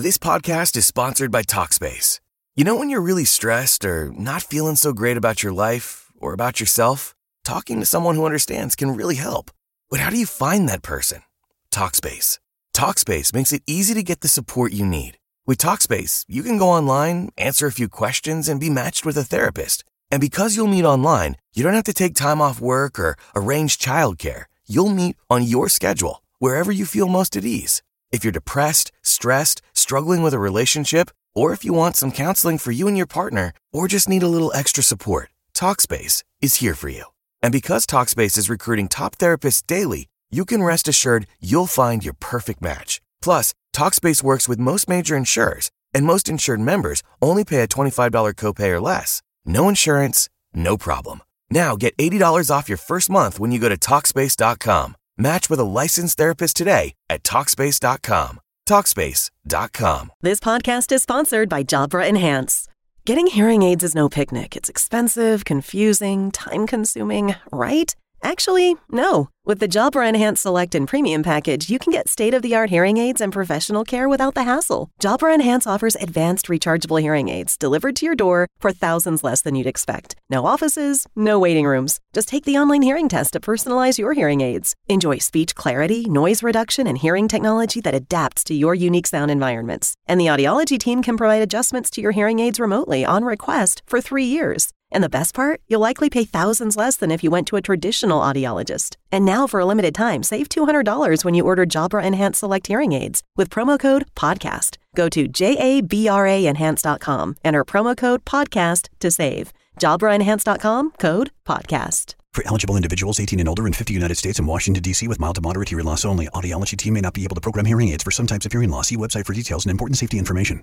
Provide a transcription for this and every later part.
This podcast is sponsored by Talkspace. You know, when you're really stressed or not feeling so great about your life or about yourself, talking to someone who understands can really help. But how do you find that person? Talkspace. Talkspace makes it easy to get the support you need. With Talkspace, you can go online, answer a few questions, and be matched with a therapist. And because you'll meet online, you don't have to take time off work or arrange childcare. You'll meet on your schedule, wherever you feel most at ease. If you're depressed, stressed, struggling with a relationship, or if you want some counseling for you and your partner, or just need a little extra support, TalkSpace is here for you. And because TalkSpace is recruiting top therapists daily, you can rest assured you'll find your perfect match. Plus, TalkSpace works with most major insurers, and most insured members only pay a $25 copay or less. No insurance, no problem. Now get $80 off your first month when you go to TalkSpace.com. Match with a licensed therapist today at TalkSpace.com. TalkSpace.com. This podcast is sponsored by Jabra Enhance. Getting hearing aids is no picnic. It's expensive, confusing, time consuming, right? Actually, no. With the Jabra Enhance Select and Premium package, you can get state of the art hearing aids and professional care without the hassle. Jabra Enhance offers advanced rechargeable hearing aids delivered to your door for thousands less than you'd expect. No offices, no waiting rooms. Just take the online hearing test to personalize your hearing aids. Enjoy speech clarity, noise reduction, and hearing technology that adapts to your unique sound environments. And the audiology team can provide adjustments to your hearing aids remotely on request for three years. And the best part, you'll likely pay thousands less than if you went to a traditional audiologist. And now, for a limited time, save $200 when you order Jabra Enhanced Select Hearing Aids with promo code PODCAST. Go to jabraenhance.com, enter promo code PODCAST to save. JabraEnhance.com, code PODCAST. For eligible individuals 18 and older in 50 United States and Washington, D.C. with mild to moderate hearing loss only, audiology team may not be able to program hearing aids for some types of hearing loss. See website for details and important safety information.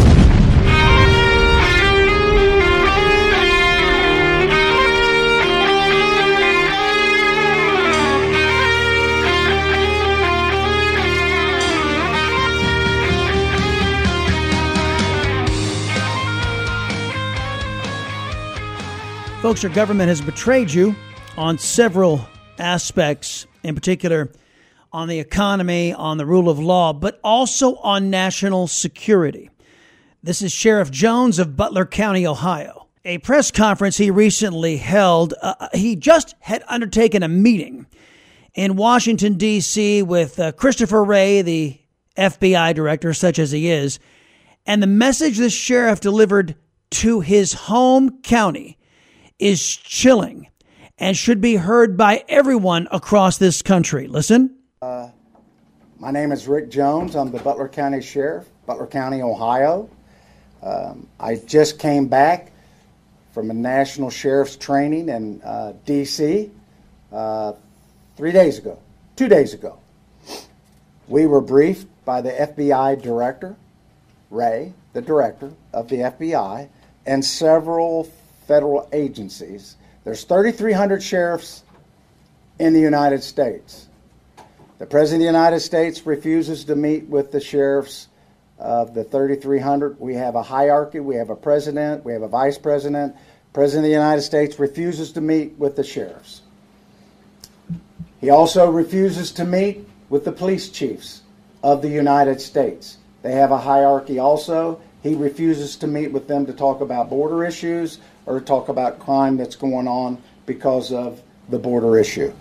Folks, your government has betrayed you on several aspects, in particular on the economy, on the rule of law, but also on national security. This is Sheriff Jones of Butler County, Ohio. A press conference he recently held, uh, he just had undertaken a meeting in Washington, D.C. with uh, Christopher Wray, the FBI director, such as he is. And the message the sheriff delivered to his home county is chilling and should be heard by everyone across this country. Listen. Uh, my name is Rick Jones. I'm the Butler County Sheriff, Butler County, Ohio. Um, I just came back from a national sheriff's training in uh, D.C. Uh, three days ago, two days ago. We were briefed by the FBI director, Wray, the director of the FBI, and several federal agencies. There's 3,300 sheriffs in the United States. The President of the United States refuses to meet with the sheriffs of the 3,300. We have a hierarchy. We have a president. We have a vice president. President of the United States refuses to meet with the sheriffs. He also refuses to meet with the police chiefs of the United States. They have a hierarchy also. He refuses to meet with them to talk about border issues or talk about crime that's going on because of the border issue.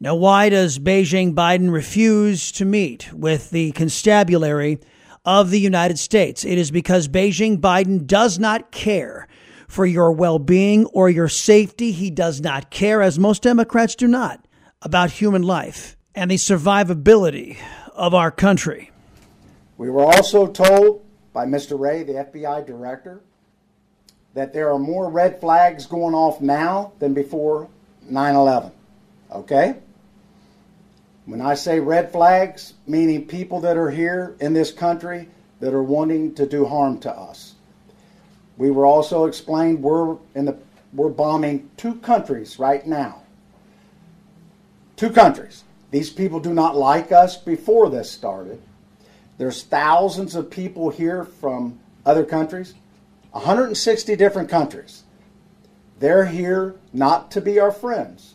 Now, why does Beijing Biden refuse to meet with the constabulary of the United States? It is because Beijing Biden does not care for your well being or your safety. He does not care, as most Democrats do not, about human life and the survivability of our country. We were also told by Mr. Wray, the FBI director, that there are more red flags going off now than before 9 11. Okay? When I say red flags, meaning people that are here in this country that are wanting to do harm to us. We were also explained we're in the we're bombing two countries right now. Two countries. These people do not like us before this started. There's thousands of people here from other countries, 160 different countries. They're here not to be our friends.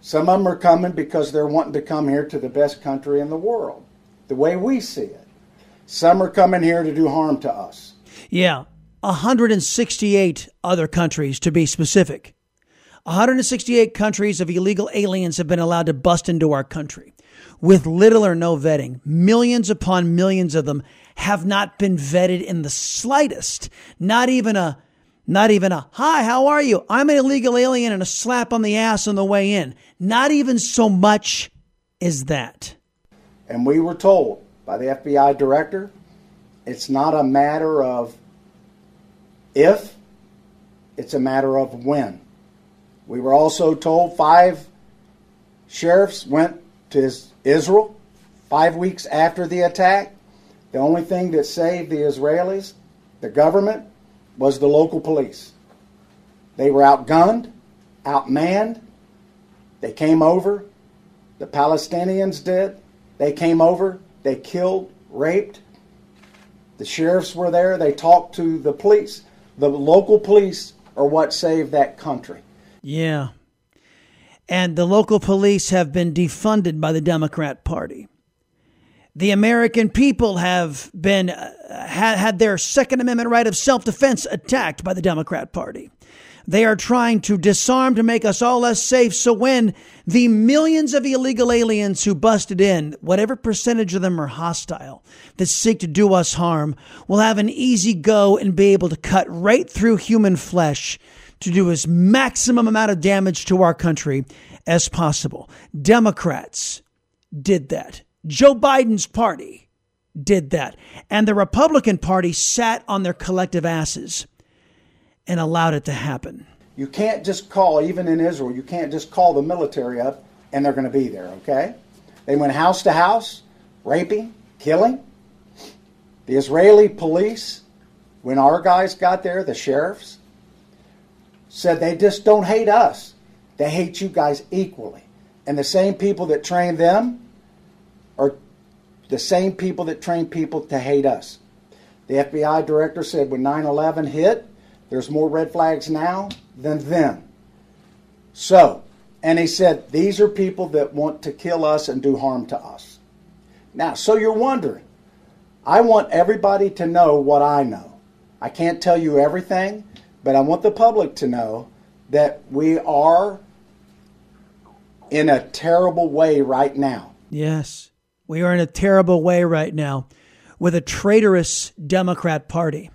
Some of them are coming because they're wanting to come here to the best country in the world, the way we see it. Some are coming here to do harm to us. Yeah, 168 other countries to be specific. 168 countries of illegal aliens have been allowed to bust into our country with little or no vetting. Millions upon millions of them have not been vetted in the slightest. Not even a not even a hi, how are you? I'm an illegal alien and a slap on the ass on the way in. Not even so much as that. And we were told by the FBI director it's not a matter of if, it's a matter of when. We were also told five sheriffs went to Israel five weeks after the attack. The only thing that saved the Israelis, the government, was the local police. They were outgunned, outmanned. They came over. The Palestinians did. They came over. They killed, raped. The sheriffs were there. They talked to the police. The local police are what saved that country. Yeah. And the local police have been defunded by the Democrat Party. The American people have been uh, had, their Second Amendment right of self-defense attacked by the Democrat Party. They are trying to disarm to make us all less safe. So when the millions of illegal aliens who busted in, whatever percentage of them are hostile, that seek to do us harm, will have an easy go and be able to cut right through human flesh to do as maximum amount of damage to our country as possible. Democrats did that. Joe Biden's party did that. And the Republican Party sat on their collective asses and allowed it to happen. You can't just call, even in Israel, you can't just call the military up and they're going to be there, okay? They went house to house, raping, killing. The Israeli police, when our guys got there, the sheriffs, said they just don't hate us. They hate you guys equally. And the same people that train them are the same people that train people to hate us. The FBI director said when 9 11 hit, there's more red flags now than then. So, and he said, these are people that want to kill us and do harm to us. Now, so you're wondering, I want everybody to know what I know. I can't tell you everything, but I want the public to know that we are in a terrible way right now. Yes, we are in a terrible way right now with a traitorous Democrat Party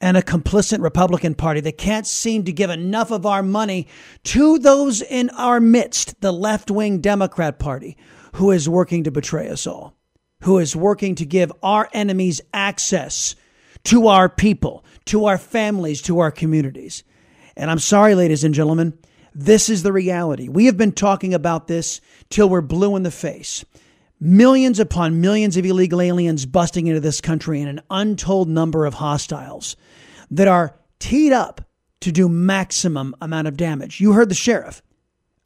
and a complicit Republican Party that can't seem to give enough of our money to those in our midst, the left wing Democrat Party, who is working to betray us all, who is working to give our enemies access to our people, to our families, to our communities. And I'm sorry, ladies and gentlemen, this is the reality. We have been talking about this till we're blue in the face. Millions upon millions of illegal aliens busting into this country and an untold number of hostiles that are teed up to do maximum amount of damage. You heard the sheriff.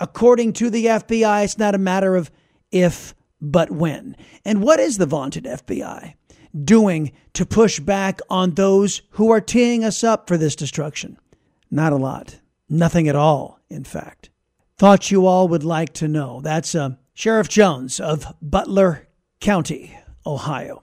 According to the FBI, it's not a matter of if, but when. And what is the vaunted FBI doing to push back on those who are teeing us up for this destruction? Not a lot. Nothing at all, in fact. Thought you all would like to know. That's uh, Sheriff Jones of Butler County, Ohio.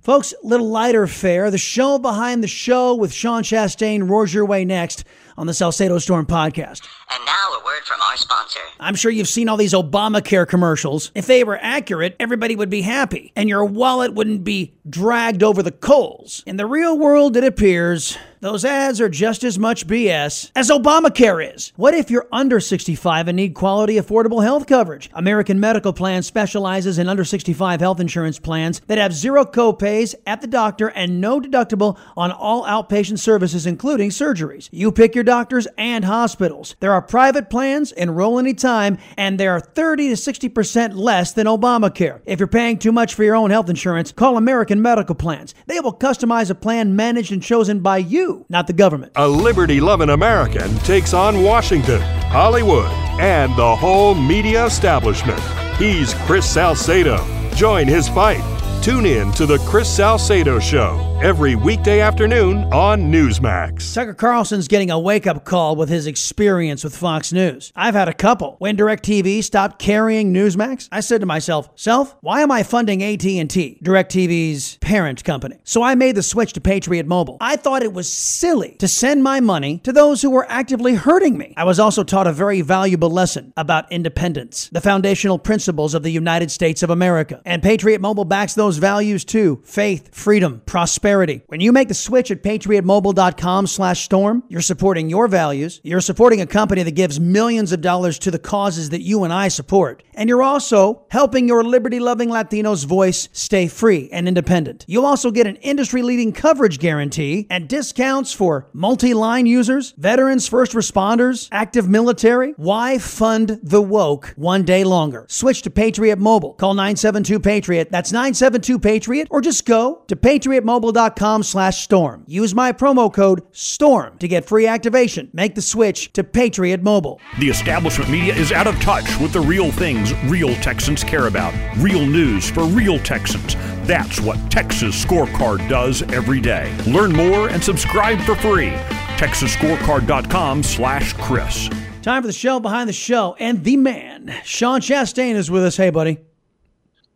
Folks, little lighter fare. The show behind the show with Sean Chastain roars your way next on the Salcedo Storm podcast. And now a word from our sponsor. I'm sure you've seen all these Obamacare commercials. If they were accurate, everybody would be happy, and your wallet wouldn't be dragged over the coals. In the real world, it appears those ads are just as much BS as Obamacare is. What if you're under 65 and need quality, affordable health coverage? American Medical Plan specializes in under 65 health insurance plans that have zero copays at the doctor and no deductible on all outpatient services, including surgeries. You pick your doctors and hospitals. There are private plans, enroll anytime, and they are 30 to 60% less than Obamacare. If you're paying too much for your own health insurance, call American medical plans. They will customize a plan managed and chosen by you, not the government. A liberty loving American takes on Washington, Hollywood, and the whole media establishment. He's Chris Salcedo. Join his fight. Tune in to The Chris Salcedo Show every weekday afternoon on Newsmax. Tucker Carlson's getting a wake up call with his experience with Fox News. I've had a couple. When DirecTV stopped carrying Newsmax, I said to myself, "Self, why am I funding AT&T, DirecTV's parent company?" So I made the switch to Patriot Mobile. I thought it was silly to send my money to those who were actively hurting me. I was also taught a very valuable lesson about independence, the foundational principles of the United States of America. And Patriot Mobile backs those values too: faith, freedom, prosperity prosperity. When you make the switch at patriotmobile.com slash storm, you're supporting your values. You're supporting a company that gives millions of dollars to the causes that you and I support. And you're also helping your liberty loving Latinos voice stay free and independent. You'll also get an industry leading coverage guarantee and discounts for multi line users, veterans, first responders, active military. Why fund the woke one day longer? Switch to Patriot Mobile. Call 972 Patriot. That's 972 Patriot. Or just go to patriotmobile.com slash storm. Use my promo code STORM to get free activation. Make the switch to Patriot Mobile. The establishment media is out of touch with the real things real Texans care about. Real news for real Texans. That's what Texas Scorecard does every day. Learn more and subscribe for free. TexasScorecard.com slash Chris. Time for the show behind the show. And the man, Sean Chastain, is with us. Hey, buddy.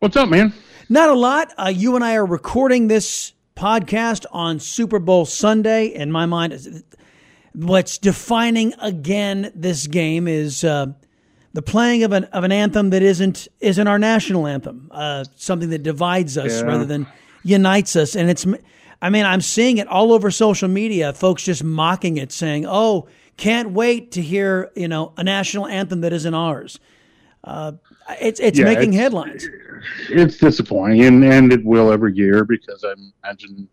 What's up, man? Not a lot. Uh, you and I are recording this podcast on Super Bowl Sunday. In my mind, what's defining again this game is uh, the playing of an of an anthem that isn't isn't our national anthem, uh, something that divides us Yeah. rather than unites us. And it's, I mean, I'm seeing it all over social media. Folks just mocking it, saying, "Oh, can't wait to hear you know a national anthem that isn't ours." Uh, it's it's Yeah, making it's- headlines. It's disappointing, and, and it will every year because I imagine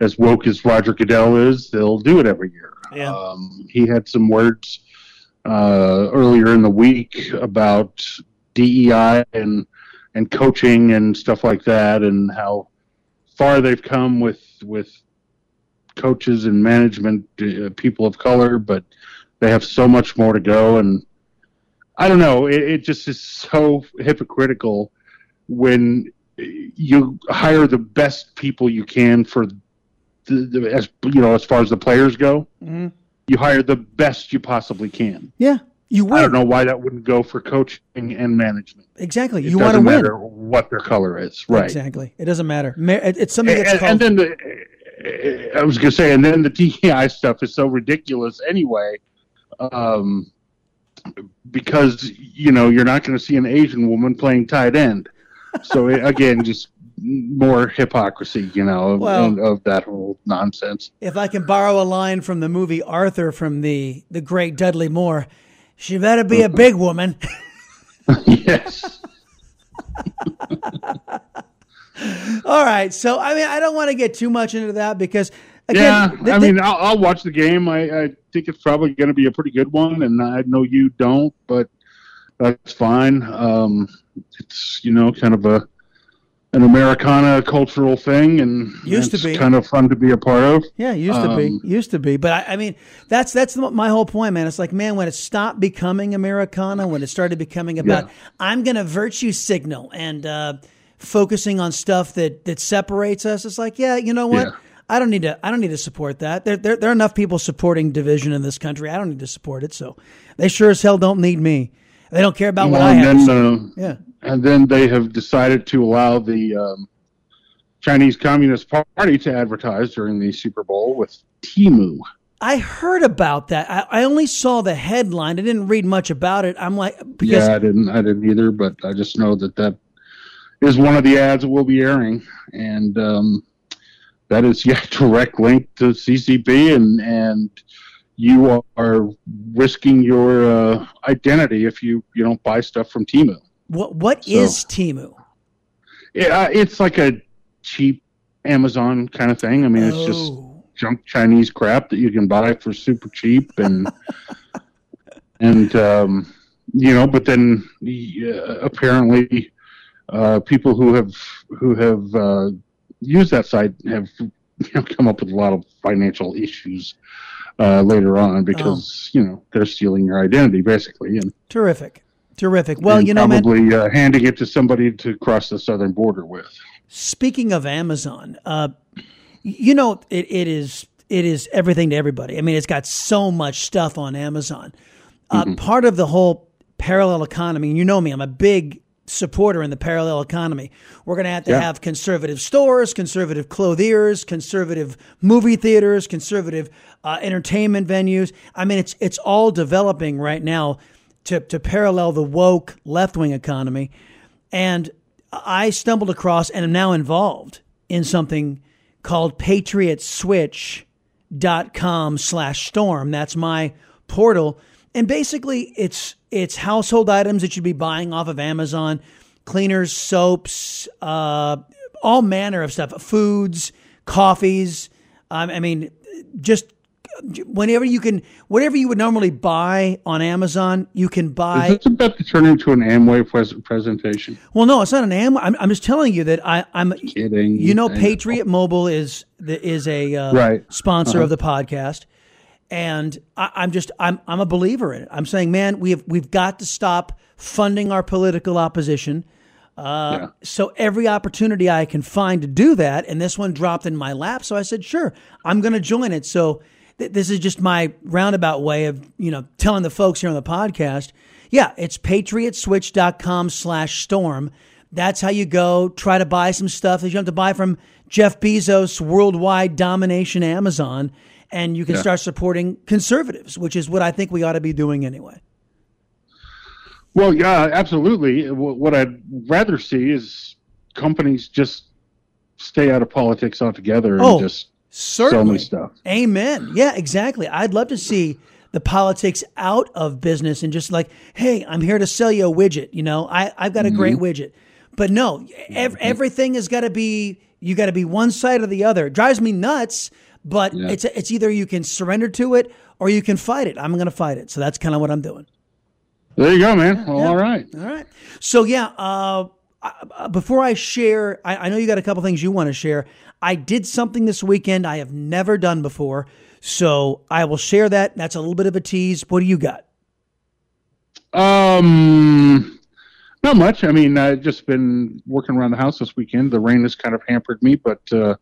as woke as Roger Goodell is, they'll do it every year. Yeah. Um, he had some words uh, earlier in the week about DEI and and coaching and stuff like that, and how far they've come with with coaches and management, uh, people of color, but they have so much more to go. And I don't know, it, it just is so hypocritical when you hire the best people you can for the, the as you know as far as the players go. Mhm. You hire the best you possibly can. Yeah, you win. I don't know why that wouldn't go for coaching and management. Exactly. It You want to win. matter what their color is, right? Exactly. It doesn't matter. It's something that's and, called. and then the, I was gonna say, and then the DEI stuff is so ridiculous anyway, um, because you know you're not going to see an Asian woman playing tight end. So again, just more hypocrisy, you know, of, Well- of that whole nonsense. if I can borrow a line from the movie Arthur from the the great Dudley Moore, she better be a big woman. yes. All right. So I mean, I don't want to get too much into that because again, yeah, th- I mean, I'll, I'll watch the game. I, I think it's probably going to be a pretty good one, and I know you don't, but that's fine. Um, it's you know kind of a an Americana cultural thing, and Used to be. kind of fun to be a part of. Yeah, used to be, Um, used to be. But I, I mean, that's that's the, my whole point, man. It's like, man, when it stopped becoming Americana, when it started becoming about, I'm going to virtue signal and uh, focusing on stuff that that separates us. It's like, yeah, you know what? Yeah. I don't need to. I don't need to support that. There, there, there are enough people supporting division in this country. I don't need to support it. So they sure as hell don't need me. They don't care about what I have. and then, say. uh, yeah. and then they have decided to allow the um, Chinese Communist Party to advertise during the Super Bowl with Temu. I heard about that. I, I only saw the headline. I didn't read much about it. I'm like, because yeah, I didn't. I didn't either, but I just know that that is one of the ads that we'll be airing, and um, that is yeah direct link to CCP, and and you are risking your uh, identity if you you don't buy stuff from Temu. what what So- is Temu? Yeah, it's like a cheap Amazon kind of thing. I mean, it's just Oh. junk Chinese crap that you can buy for super cheap and and um, you know, but then uh, apparently uh, people who have who have uh, use that site have you know, come up with a lot of financial issues uh, later on because oh. you know they're stealing your identity basically. And terrific, terrific. Well, you know, probably man, uh, handing it to somebody to cross the southern border with. Speaking of Amazon, uh, you know it, it is it is everything to everybody. I mean, it's got so much stuff on Amazon. Uh, mm-hmm. Part of the whole parallel economy, and you know me, I'm a big supporter in the parallel economy. We're going to have to yeah. have conservative stores, conservative clothiers, conservative movie theaters, conservative uh, entertainment venues. I mean, it's it's all developing right now to to parallel the woke left wing economy. And I stumbled across and am now involved in something called patriotswitch.com slash storm. That's my portal. And basically it's it's household items that you'd be buying off of Amazon, cleaners, soaps, uh, all manner of stuff, foods, coffees. Um, I mean, just whenever you can, whatever you would normally buy on Amazon, you can buy. Is this about to turn into an Amway pres- presentation? Well, no, it's not an Amway. I'm, I'm just telling you that I, am kidding. You know, Patriot Mobile is is a uh, right. sponsor uh-huh. of the podcast, and I, am just I'm I'm a believer in it. I'm saying, man, we have we've got to stop funding our political opposition. Uh, yeah. So every opportunity I can find to do that, and this one dropped in my lap, so I said, sure, I'm going to join it. So this is just my roundabout way of, you know, telling the folks here on the podcast. Yeah, it's patriotswitch.com slash storm. That's how you go try to buy some stuff that you have to buy from Jeff Bezos' worldwide domination Amazon. And you can yeah. start supporting conservatives, which is what I think we ought to be doing anyway. Well, yeah, absolutely. What I'd rather see is companies just stay out of politics altogether and oh, just Certainly. Sell me stuff. Amen. Yeah, exactly. I'd love to see the politics out of business and just like, hey, I'm here to sell you a widget. You know, I, I've got a mm-hmm. great widget. But no, ev- mm-hmm. everything has got to be, you got to be one side or the other. It drives me nuts, but yeah. it's, it's either you can surrender to it or you can fight it. I'm going to fight it. So that's kind of what I'm doing. There you go, man. Well, yeah. All right. All right. So, yeah, uh, before I share, I, I, know you got a couple things you want to share. I did something this weekend I have never done before. So I will share that. That's a little bit of a tease. What do you got? Um, not much. I mean, I've just been working around the house this weekend. The rain has kind of hampered me, but uh,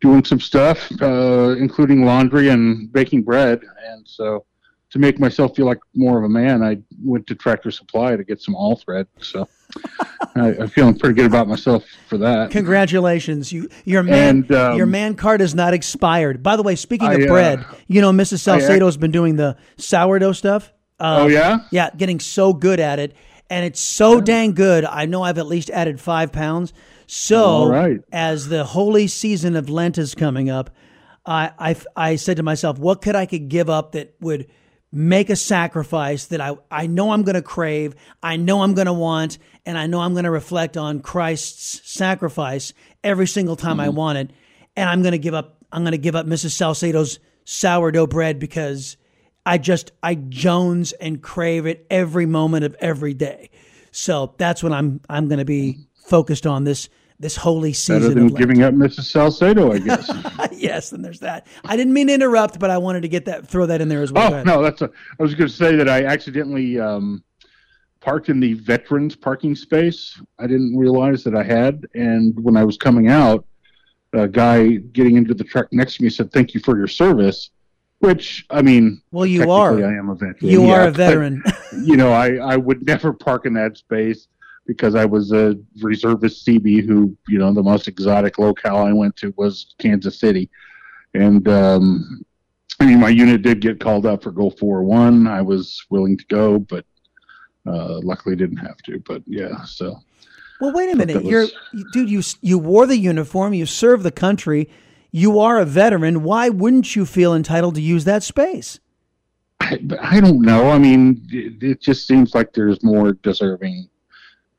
doing some stuff, uh, including laundry and baking bread. And so to make myself feel like more of a man, I went to Tractor Supply to get some all thread. So I, am feeling pretty good about myself for that. Congratulations, you your man and, um, your man card is not expired. By the way, speaking of I, uh, bread, you know Mrs. Salcedo has been doing the sourdough stuff. Uh, oh yeah, yeah, getting so good at it, and it's so dang good. I know I've at least added five pounds. So right. as the holy season of Lent is coming up, I, I I said to myself, what could I could give up that would make a sacrifice that I, I know I'm going to crave, I know I'm going to want, and I know I'm going to reflect on Christ's sacrifice every single time mm-hmm. I want it. And I'm going to give up, I'm going to give up Mrs. Salcedo's sourdough bread because I just, I Jones and crave it every moment of every day. So that's what I'm, I'm going to be focused on this this holy season. Better than giving up Mrs. Salcedo, I guess. yes, and there's that. I didn't mean to interrupt, but I wanted to get that throw that in there as well. Oh no, that's a. I was going to say that I accidentally um, parked in the veterans parking space. I didn't realize that I had, and when I was coming out, a guy getting into the truck next to me said, "Thank you for your service." Which I mean, well, you are. I am a veteran. You yeah, are a veteran. But, you know, I I would never park in that space because I was a reservist CB who, you know, the most exotic locale I went to was Kansas City. And, um, I mean, my unit did get called up for Go 401. I was willing to go, but uh, luckily didn't have to. But yeah, so. Well, wait a minute. Was... You're, dude, you, you wore the uniform, you served the country, you are a veteran. Why wouldn't you feel entitled to use that space? I, I don't know. I mean, it, it just seems like there's more deserving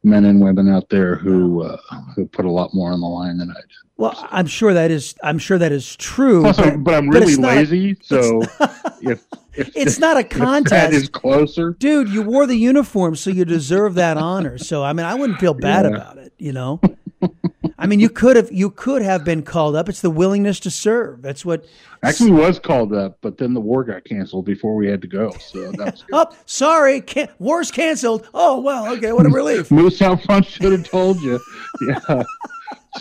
men and women out there who uh, who put a lot more on the line than I did. Well, I'm sure that is I'm sure that is true. but, but, I'm really but lazy, a, so if, if it's not a contest, is closer, dude. You wore the uniform, so you deserve that honor. So I mean, I wouldn't feel bad yeah. about it, you know. I mean, you could have you could have been called up. It's the willingness to serve. That's what. Actually, was called up, but then the war got canceled before we had to go. So that was oh, sorry, can- war's canceled. Oh well, okay, what a relief. Moose out front should have told you. Yeah, that's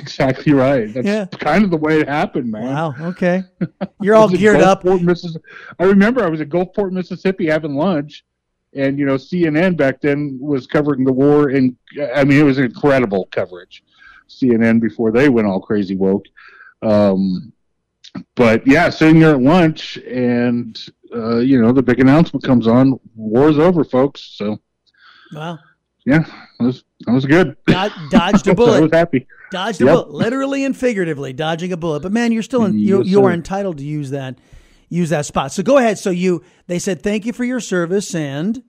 exactly right. That's Yeah. kind of the way it happened, man. Wow. Okay, you're all I was in geared up. Missis- I remember I was at Gulfport, Mississippi, having lunch, and you know CNN back then was covering the war, and I mean it was incredible coverage. CNN before they went all crazy woke. Um, but yeah, sitting there at lunch, and uh, you know the big announcement comes on: war's over, folks. So Wow. yeah, that was that was good. Dod- dodged a bullet. I was happy. Dodged a bullet, literally and figuratively, dodging a bullet. But man, you're still in, you Yes, you are entitled to use that use that spot. So go ahead. So you they said thank you for your service and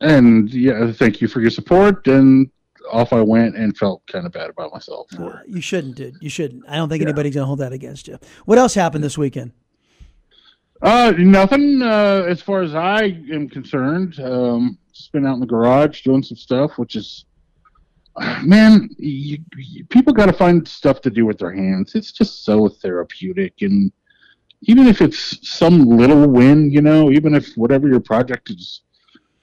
And yeah, thank you for your support. And off I went and felt kind of bad about myself for it. you shouldn't did you shouldn't. I don't think anybody's gonna hold that against you. What else happened this weekend? Uh, nothing uh, as far as I am concerned. Um, just been out in the garage doing some stuff, which is, man, you, you, people got to find stuff to do with their hands. It's just so therapeutic, and even if it's some little win, you know, even if whatever your project is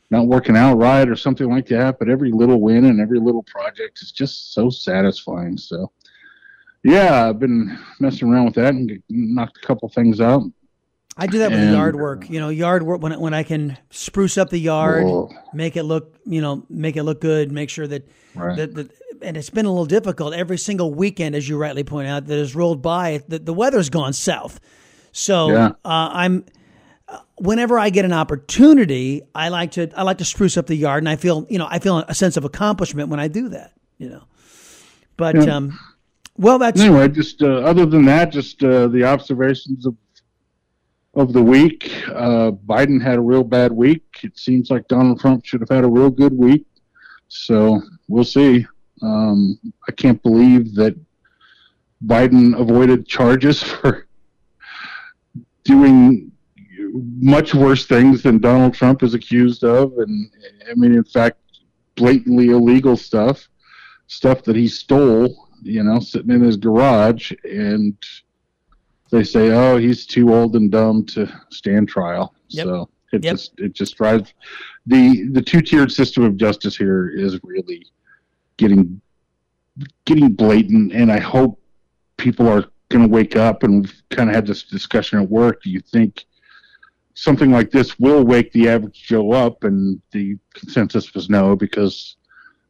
not working out right or something like that, but every little win and every little project is just so satisfying. So, yeah, I've been messing around with that and knocked a couple things out. I do that with And- yard work. You know, yard work when when I can spruce up the yard, Whoa. make it look, you know, make it look good, make sure that Right. that, that and it's been a little difficult every single weekend as you rightly point out that has rolled by the, the weather's gone south. So, Yeah. uh, I'm uh, whenever I get an opportunity, I like to I like to spruce up the yard and I feel, you know, I feel a sense of accomplishment when I do that, you know. But Yeah. um well that's anyway, just uh, other than that, just uh, the observations of of the week. Uh, Biden had a real bad week. It seems like Donald Trump should have had a real good week. So we'll see. Um, I can't believe that Biden avoided charges for doing much worse things than Donald Trump is accused of, and I mean, in fact, blatantly illegal stuff, stuff that he stole. You know, sitting in his garage, and they say, "Oh, he's too old and dumb to stand trial." Yep. So it Yep. just it just drives the the two tiered system of justice here is really getting getting blatant, and I hope people are going to wake up. And we've kind of had this discussion at work. Do you think something like this will wake the average Joe up? And the consensus was no, because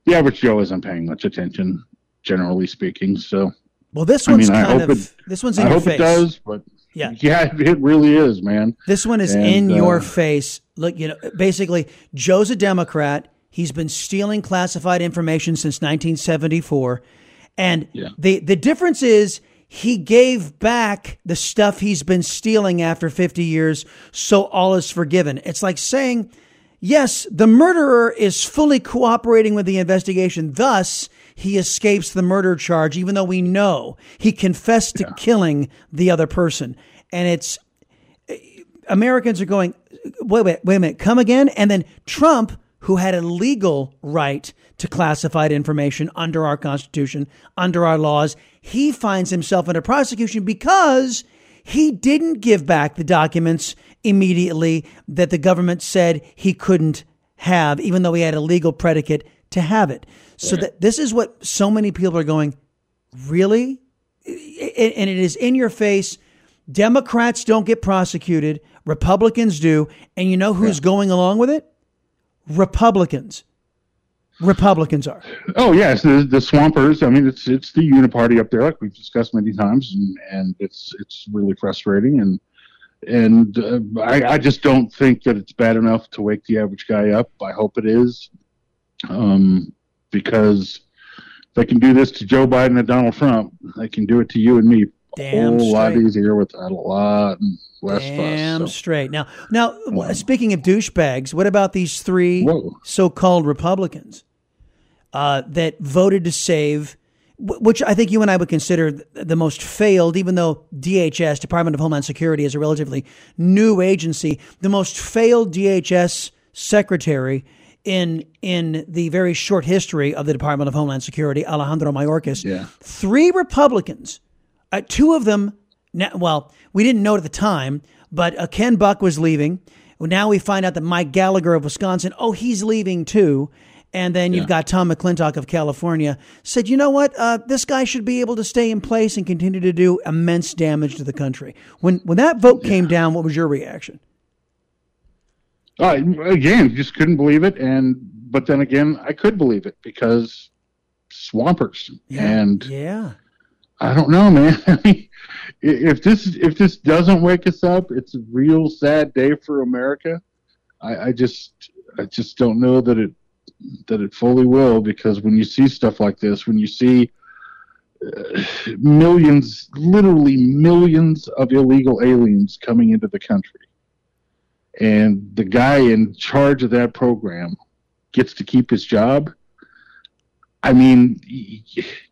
the average Joe isn't paying much attention, generally speaking. So, well this I one's mean, I kind hope of it- this one's in I your hope face. it does, but Yeah. yeah, it really is, man. This one is And, in your uh, face. Look, you know, basically, Joe's a Democrat. He's been stealing classified information since 1974, and the the difference is he gave back the stuff he's been stealing after 50 years, so all is forgiven. It's like saying, yes, the murderer is fully cooperating with the investigation. Thus, he escapes the murder charge, even though we know he confessed to killing the other person. And it's Americans are going, wait, wait, wait a minute, come again? And then Trump, who had a legal right to classified information under our Constitution, under our laws, he finds himself under prosecution because he didn't give back the documents immediately that the government said he couldn't have, even though he had a legal predicate to have it. So that this is what so many people are going, really? And it is in your face. Democrats don't get prosecuted, Republicans do. And you know who's going along with it? Republicans. Republicans are. Oh yes, the, the Swampers. I mean, it's it's the uniparty up there, like we've discussed many times, and, and it's it's really frustrating. And and uh, I, I just don't think that it's bad enough to wake the average guy up. I hope it is, um, because they can do this to Joe Biden and Donald Trump. They can do it to you and me a Damn whole lot straight. easier without a lot Damn fuss. So. straight. Now, now, speaking of douchebags, what about these three so-called Republicans uh, that voted to save, which I think you and I would consider the most failed, even though DHS, Department of Homeland Security, is a relatively new agency. The most failed DHS secretary in in the very short history of the Department of Homeland Security, Alejandro Mayorkas. Yeah. Three Republicans, uh, two of them. Well, we didn't know at the time, but uh, Ken Buck was leaving. Now we find out that Mike Gallagher of Wisconsin, oh, he's leaving too. And then you've got Tom McClintock of California said, you know what, uh, this guy should be able to stay in place and continue to do immense damage to the country. When when that vote yeah. came down, what was your reaction? Uh, again, just couldn't believe it, and but then again, I could believe it because swampers yeah. and yeah. I don't know, man. I mean, if this if this doesn't wake us up, it's a real sad day for America. I, I just I just don't know that it that it fully will because when you see stuff like this, when you see uh, millions, literally millions of illegal aliens coming into the country, and the guy in charge of that program gets to keep his job. I mean,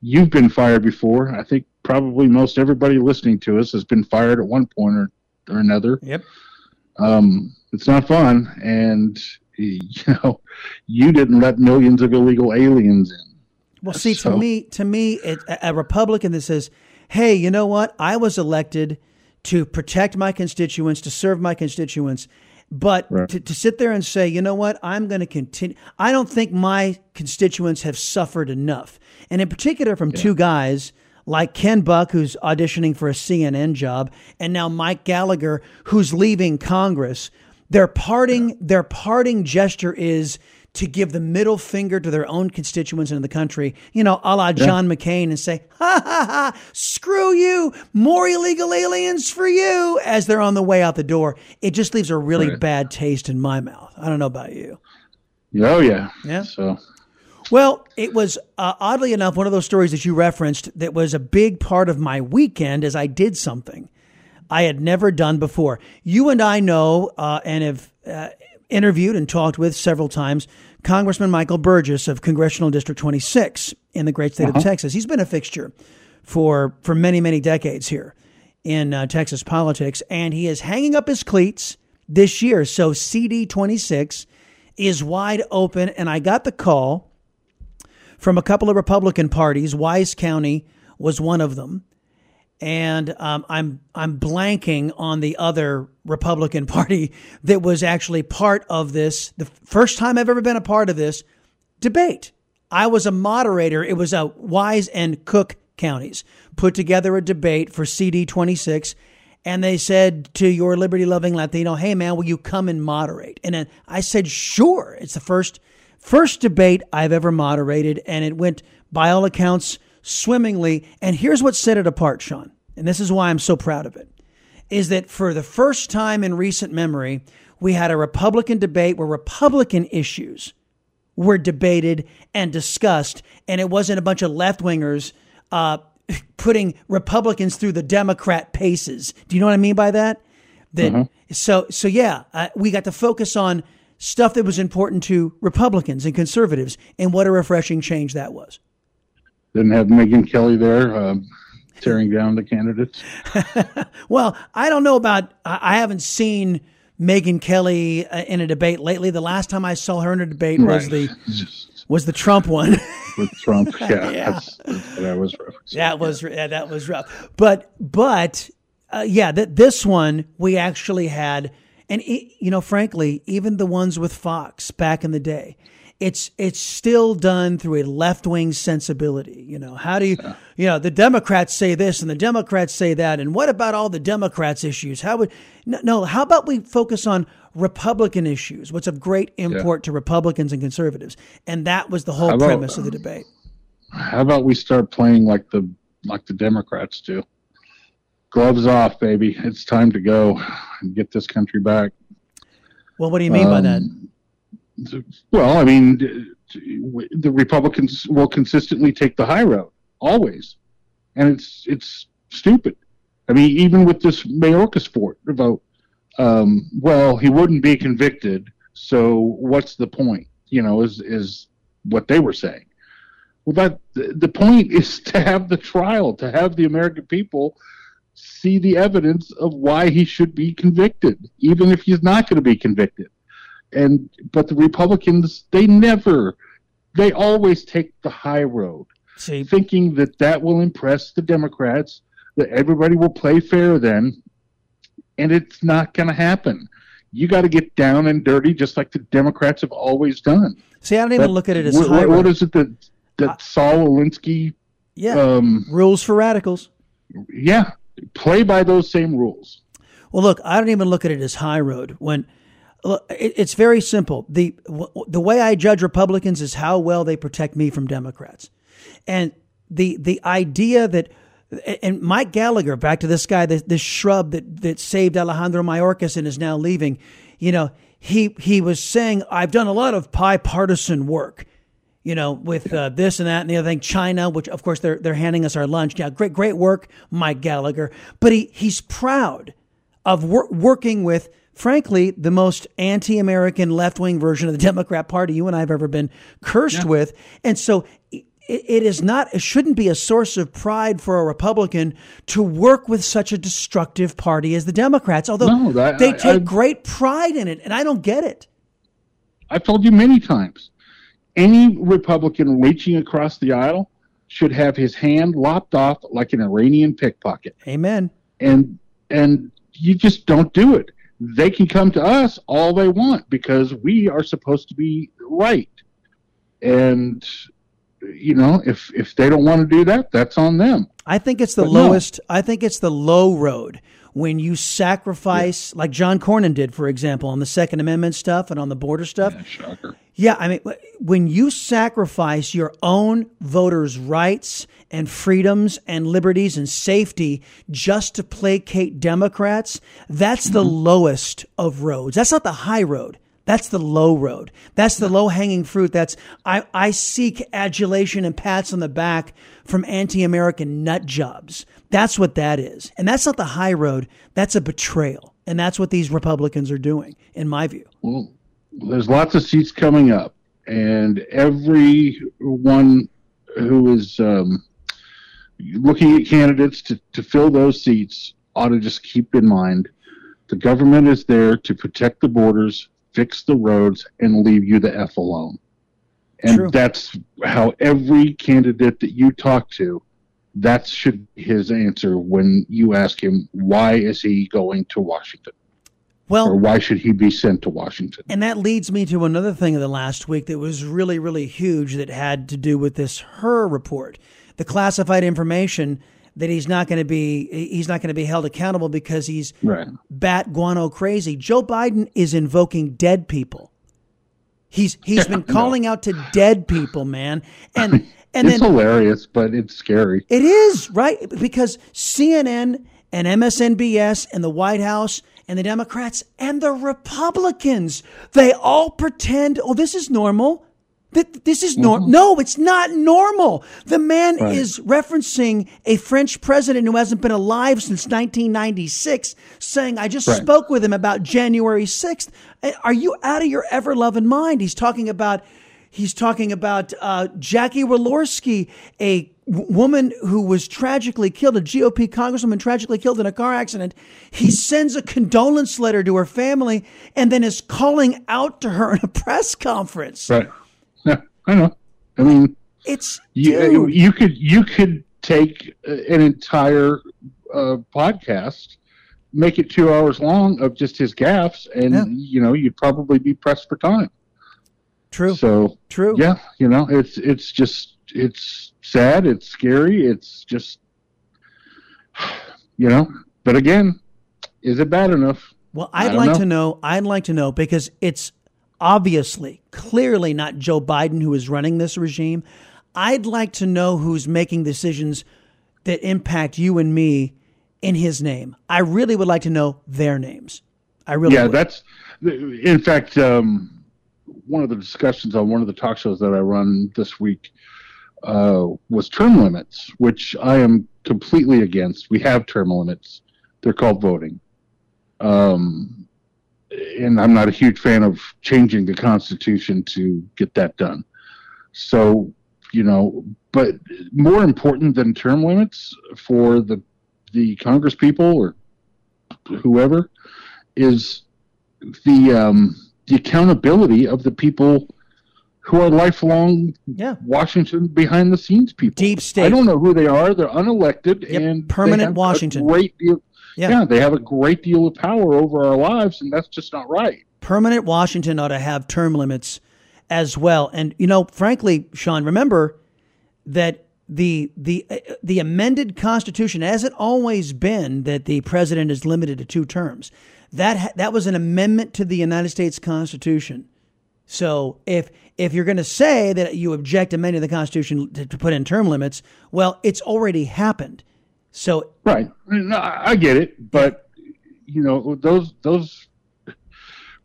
you've been fired before. I think probably most everybody listening to us has been fired at one point or, or another. Yep. Um, it's not fun, and you know, you didn't let millions of illegal aliens in. Well, see, so, to me, to me, it, a Republican that says, "Hey, you know what? I was elected to protect my constituents, to serve my constituents." But right. to, to sit there and say, you know what, I'm going to continue. I don't think my constituents have suffered enough. And in particular, from yeah. two guys like Ken Buck, who's auditioning for a CNN job, and now Mike Gallagher, who's leaving Congress. Their parting, their parting gesture is to give the middle finger to their own constituents in the country, you know, a la John yeah. McCain and say, ha ha ha, screw you, more illegal aliens for you as they're on the way out the door. It just leaves a really right. bad taste in my mouth. I don't know about you. Oh, yeah. Yeah. So. Well, it was uh, oddly enough one of those stories that you referenced that was a big part of my weekend as I did something I had never done before. You and I know uh, and have uh, interviewed and talked with several times Congressman Michael Burgess of Congressional District 26 in the great state uh-huh. of Texas. He's been a fixture for for many many decades here in uh, Texas politics, and he is hanging up his cleats this year. So CD 26 is wide open, and I got the call from a couple of Republican parties. Wise County was one of them and um, I'm I'm blanking on the other Republican Party that was actually part of this. The first time I've ever been a part of this debate. I was a moderator. It was a Wise and Cooke counties put together a debate for CD 26, and they said to your liberty loving Latino, "Hey man, will you come and moderate?" And I said, "Sure." It's the first first debate I've ever moderated, and it went by all accounts swimmingly. And here's what set it apart, Sean, and this is why I'm so proud of it, is that for the first time in recent memory, we had a Republican debate where Republican issues were debated and discussed, and it wasn't a bunch of left wingers uh, putting Republicans through the Democrat paces. Do you know what I mean by that? That mm-hmm. so so yeah, uh, we got to focus on stuff that was important to Republicans and conservatives, and what a refreshing change that was didn't have Megyn Kelly there um, tearing down the candidates. well, I don't know about. I haven't seen Megyn Kelly uh, in a debate lately. The last time I saw her in a debate right. was the was the Trump one. With Trump, yeah, yeah. That's, that's, that was rough. That was yeah, that was rough. But but uh, yeah, that this one we actually had, and it, you know, frankly, even the ones with Fox back in the day it's it's still done through a left wing sensibility. You know, how do you, you know, the Democrats say this and the Democrats say that, and what about all the Democrats' issues? How would no? no how about we focus on Republican issues? What's of great import yeah. to Republicans and conservatives, and that was the whole about, premise of the debate. How about we start playing like the like the Democrats do? Gloves off, baby! It's time to go and get this country back. Well, what do you mean um, by that? Um, well, I mean, the Republicans will consistently take the high road, always, and it's it's stupid. I mean, even with this Mayorkas Fort vote, um, well, he wouldn't be convicted, so what's the point? You know, is is what they were saying. Well, that the point is to have the trial, to have the American people see the evidence of why he should be convicted, even if he's not going to be convicted and but the Republicans they never, they always take the high road, See, thinking that that will impress the Democrats, that everybody will play fair then, and it's not going to happen. You got to get down and dirty, just like the Democrats have always done. see, I don't even But look at it as what, high what- is it that that Saul Alinsky? Yeah, Um, rules for radicals. yeah, play by those same rules. Well, look, I don't even look at it as high road. When look, it, it's very simple. the The way I judge Republicans is how well they protect me from Democrats, and the the idea that and Mike Gallagher, back to this guy, this, this shrub that that saved Alejandro Mayorkas and is now leaving. You know, he he was saying, "I've done a lot of bipartisan work." You know, with uh, this and that and the other thing. China, which of course they're they're handing us our lunch. Yeah, great great work, Mike Gallagher. But he he's proud of wor- working with, frankly, the most anti-American left-wing version of the Democrat Party you and I have ever been cursed with. And so. It, it is not, it shouldn't be a source of pride for a Republican to work with such a destructive party as the Democrats, although No, that- they I- take I- great pride in it, and I don't get it. I've told you many times. Any Republican reaching across the aisle should have his hand lopped off like an Iranian pickpocket. Amen. And and you just don't do it. They can come to us all they want because we are supposed to be right. And you know, if if they don't want to do that, that's on them. I think it's the But no. lowest. I think it's the low road when you sacrifice, like John Cornyn did, for example, on the Second Amendment stuff and on the border stuff. shocker. Yeah, I mean, when you sacrifice your own voters' rights and freedoms and liberties and safety just to placate Democrats, that's the mm-hmm. lowest of roads. That's not the high road. That's the low road. That's the low hanging fruit. That's, I, I seek adulation and pats on the back from anti American nut jobs. That's what that is. And that's not the high road. That's a betrayal. And that's what these Republicans are doing, in my view. Well, there's lots of seats coming up, and everyone who is um, looking at candidates to, to fill those seats ought to just keep in mind the government is there to protect the borders, fix the roads, and leave you the F alone. And True. that's how every candidate that you talk to, that should be his answer when you ask him, why is he going to Washington? Well, or why should he be sent to Washington? And that leads me to another thing of the last week that was really, really huge that had to do with this Hur report, the classified information that he's not going to be he's not going to be held accountable because he's Right. bat guano crazy. Joe Biden is invoking dead people. He's he's been calling out to dead people, man, and and it's then hilarious, but it's scary. it is right because CNN and MSNBS and the White House and the Democrats and the Republicans they all pretend, oh, this is normal. That this is normal. No, it's not normal. The man Right. is referencing a French president who hasn't been alive since 1996, saying, "I just Right. spoke with him about January 6th." Uh, Are you out of your ever loving mind? He's talking about He's talking about uh, Jackie Walorski, a woman who was tragically killed, a GOP congresswoman tragically killed in a car accident. He sends a condolence letter to her family and then is calling out to her in a press conference. Right. Yeah, I know. I mean, It's you, you could you could take uh, an entire uh, podcast, make it two hours long of just his gaffes, and Yeah. you know you'd probably be pressed for time. True. So True. yeah, you know it's it's just it's sad, it's scary, it's just you know. But again, is it bad enough? Well, I'd like know. to know. I'd like to know because it's obviously, clearly not Joe Biden who is running this regime. I'd like to know who's making decisions that impact you and me in his name. I really would like to know their names. I really yeah, would. that's in fact um, one of the discussions on one of the talk shows that I run this week uh, was term limits, which I am completely against. We have term limits; they're called voting, um, and I'm not a huge fan of changing the Constitution to get that done. So, you know, but more important than term limits for the the Congress people or whoever is the um, the accountability of the people who are lifelong yeah. Washington behind the scenes people. Deep state. I don't know who they are. They're unelected Yep, and permanent they have Washington. A great deal. Yeah. Yeah. they have a great deal of power over our lives, and that's just not right. Permanent Washington ought to have term limits as well. And you know, frankly, Sean, remember that the the uh, the amended Constitution, as it always been, that the president is limited to two terms. That that was an amendment to the United States Constitution. So if if you're going to say that you object to amending the Constitution to, to put in term limits, well, it's already happened. So Right. No, I get it, but you know those those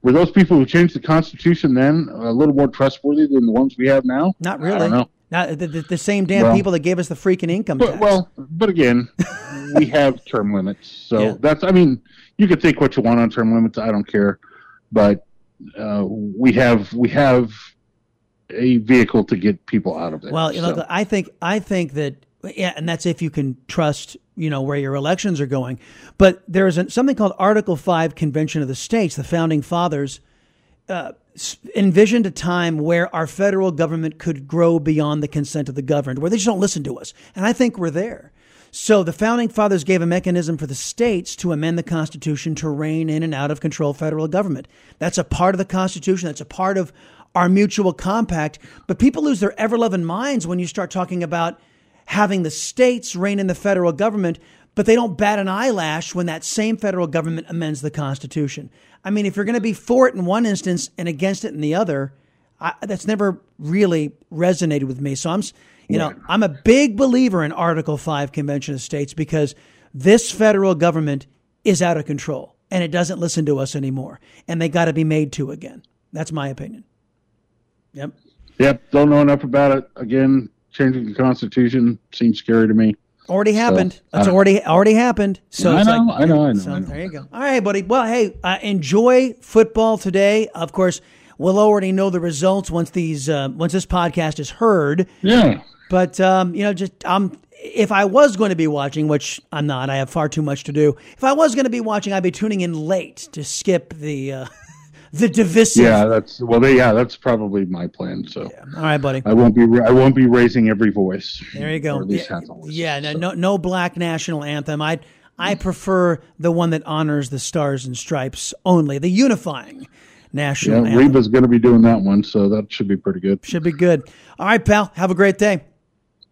were those people who changed the Constitution then a little more trustworthy than the ones we have now. not I really. don't know. Not the, the, the same damn Well- people that gave us the freaking income But, tax. well, but again, we have term limits, so Yeah. that's. I mean, you can think what you want on term limits. I don't care, but uh, we have we have a vehicle to get people out of it. Well, you know. I think I think that yeah, and that's if you can trust you know where your elections are going. But there is a, something called Article Five Convention of the States. The founding fathers uh, envisioned a time where our federal government could grow beyond the consent of the governed, where they just don't listen to us. And I think we're there. So the founding fathers gave a mechanism for the states to amend the Constitution to rein in and out of control federal government. That's a part of the Constitution. That's a part of our mutual compact. But people lose their ever loving minds when you start talking about having the states rein in the federal government, but they don't bat an eyelash when that same federal government amends the Constitution. I mean, if you're going to be for it in one instance and against it in the other, I, that's never really resonated with me. So I'm, you know, I'm a big believer in Article Five Convention of States because this federal government is out of control and it doesn't listen to us anymore, and they got to be made to again. That's my opinion. Yep. Yep, don't know enough about it. Again, changing the Constitution seems scary to me. Already So, happened. That's uh, already already happened. So I know, like, I know, I know, So I know. there you go. All right, buddy. Well, hey, uh, enjoy football today. Of course, we'll already know the results once these uh, once this podcast is heard. Yeah. But um, you know, just um, if I was going to be watching, which I'm not, I have far too much to do. If I was going to be watching, I'd be tuning in late to skip the uh, the divisive. Yeah, that's well. They, yeah, that's probably my plan. So All right, buddy. I won't be I won't be raising every voice. There you go. Or at least yeah, yeah, no, no, no black national anthem. I I prefer the one that honors the stars and stripes only, the unifying Yeah, national anthem. Reba's going to be doing that one, so that should be pretty good. Should be good. All right, pal. Have a great day.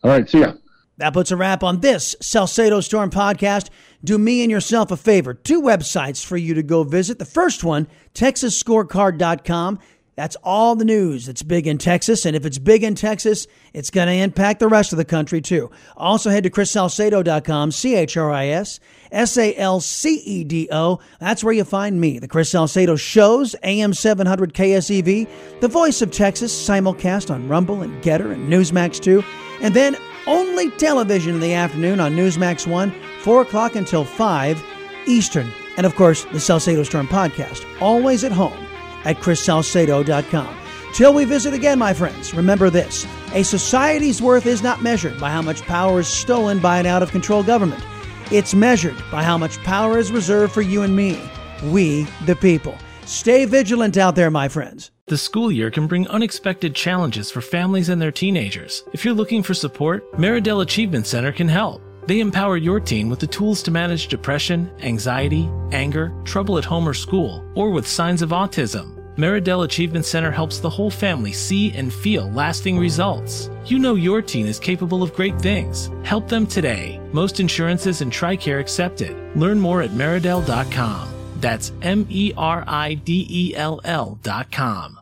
All right, see ya. That puts a wrap on this Salcedo Storm podcast. Do me and yourself a favor. Two websites for you to go visit. The first one, TexasScorecard.com. That's all the news that's big in Texas. And if it's big in Texas, it's going to impact the rest of the country too. Also head to ChrisSalcedo.com, C H R I S S A L C E D O. That's where you find me. The Chris Salcedo shows, AM 700 KSEV, the voice of Texas, simulcast on Rumble and GETTR and Newsmax 2. And then only television in the afternoon on Newsmax 1, 4 o'clock until 5 Eastern. And of course, the Salcedo Storm podcast, always at home at chrissalcedo.com. Till we visit again, my friends, remember this a society's worth is not measured by how much power is stolen by an out of control government. It's measured by how much power is reserved for you and me, we the people. Stay vigilant out there, my friends. The school year can bring unexpected challenges for families and their teenagers. If you're looking for support, Meridell Achievement Center can help. They empower your teen with the tools to manage depression, anxiety, anger, trouble at home or school, or with signs of autism. Meridell Achievement Center helps the whole family see and feel lasting results. You know your teen is capable of great things. Help them today. Most insurances and TRICARE accepted. Learn more at meridell.com. That's M E R I D E L L dot com.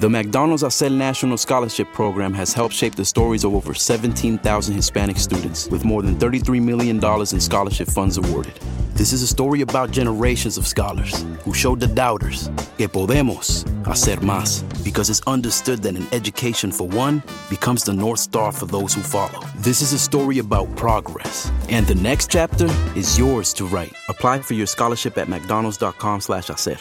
The McDonald's HACER National Scholarship Program has helped shape the stories of over 17,000 Hispanic students with more than $33 million in scholarship funds awarded. This is a story about generations of scholars who showed the doubters que podemos hacer más because it's understood that an education for one becomes the North Star for those who follow. This is a story about progress, and the next chapter is yours to write. Apply for your scholarship at mcdonalds.com slash hacer.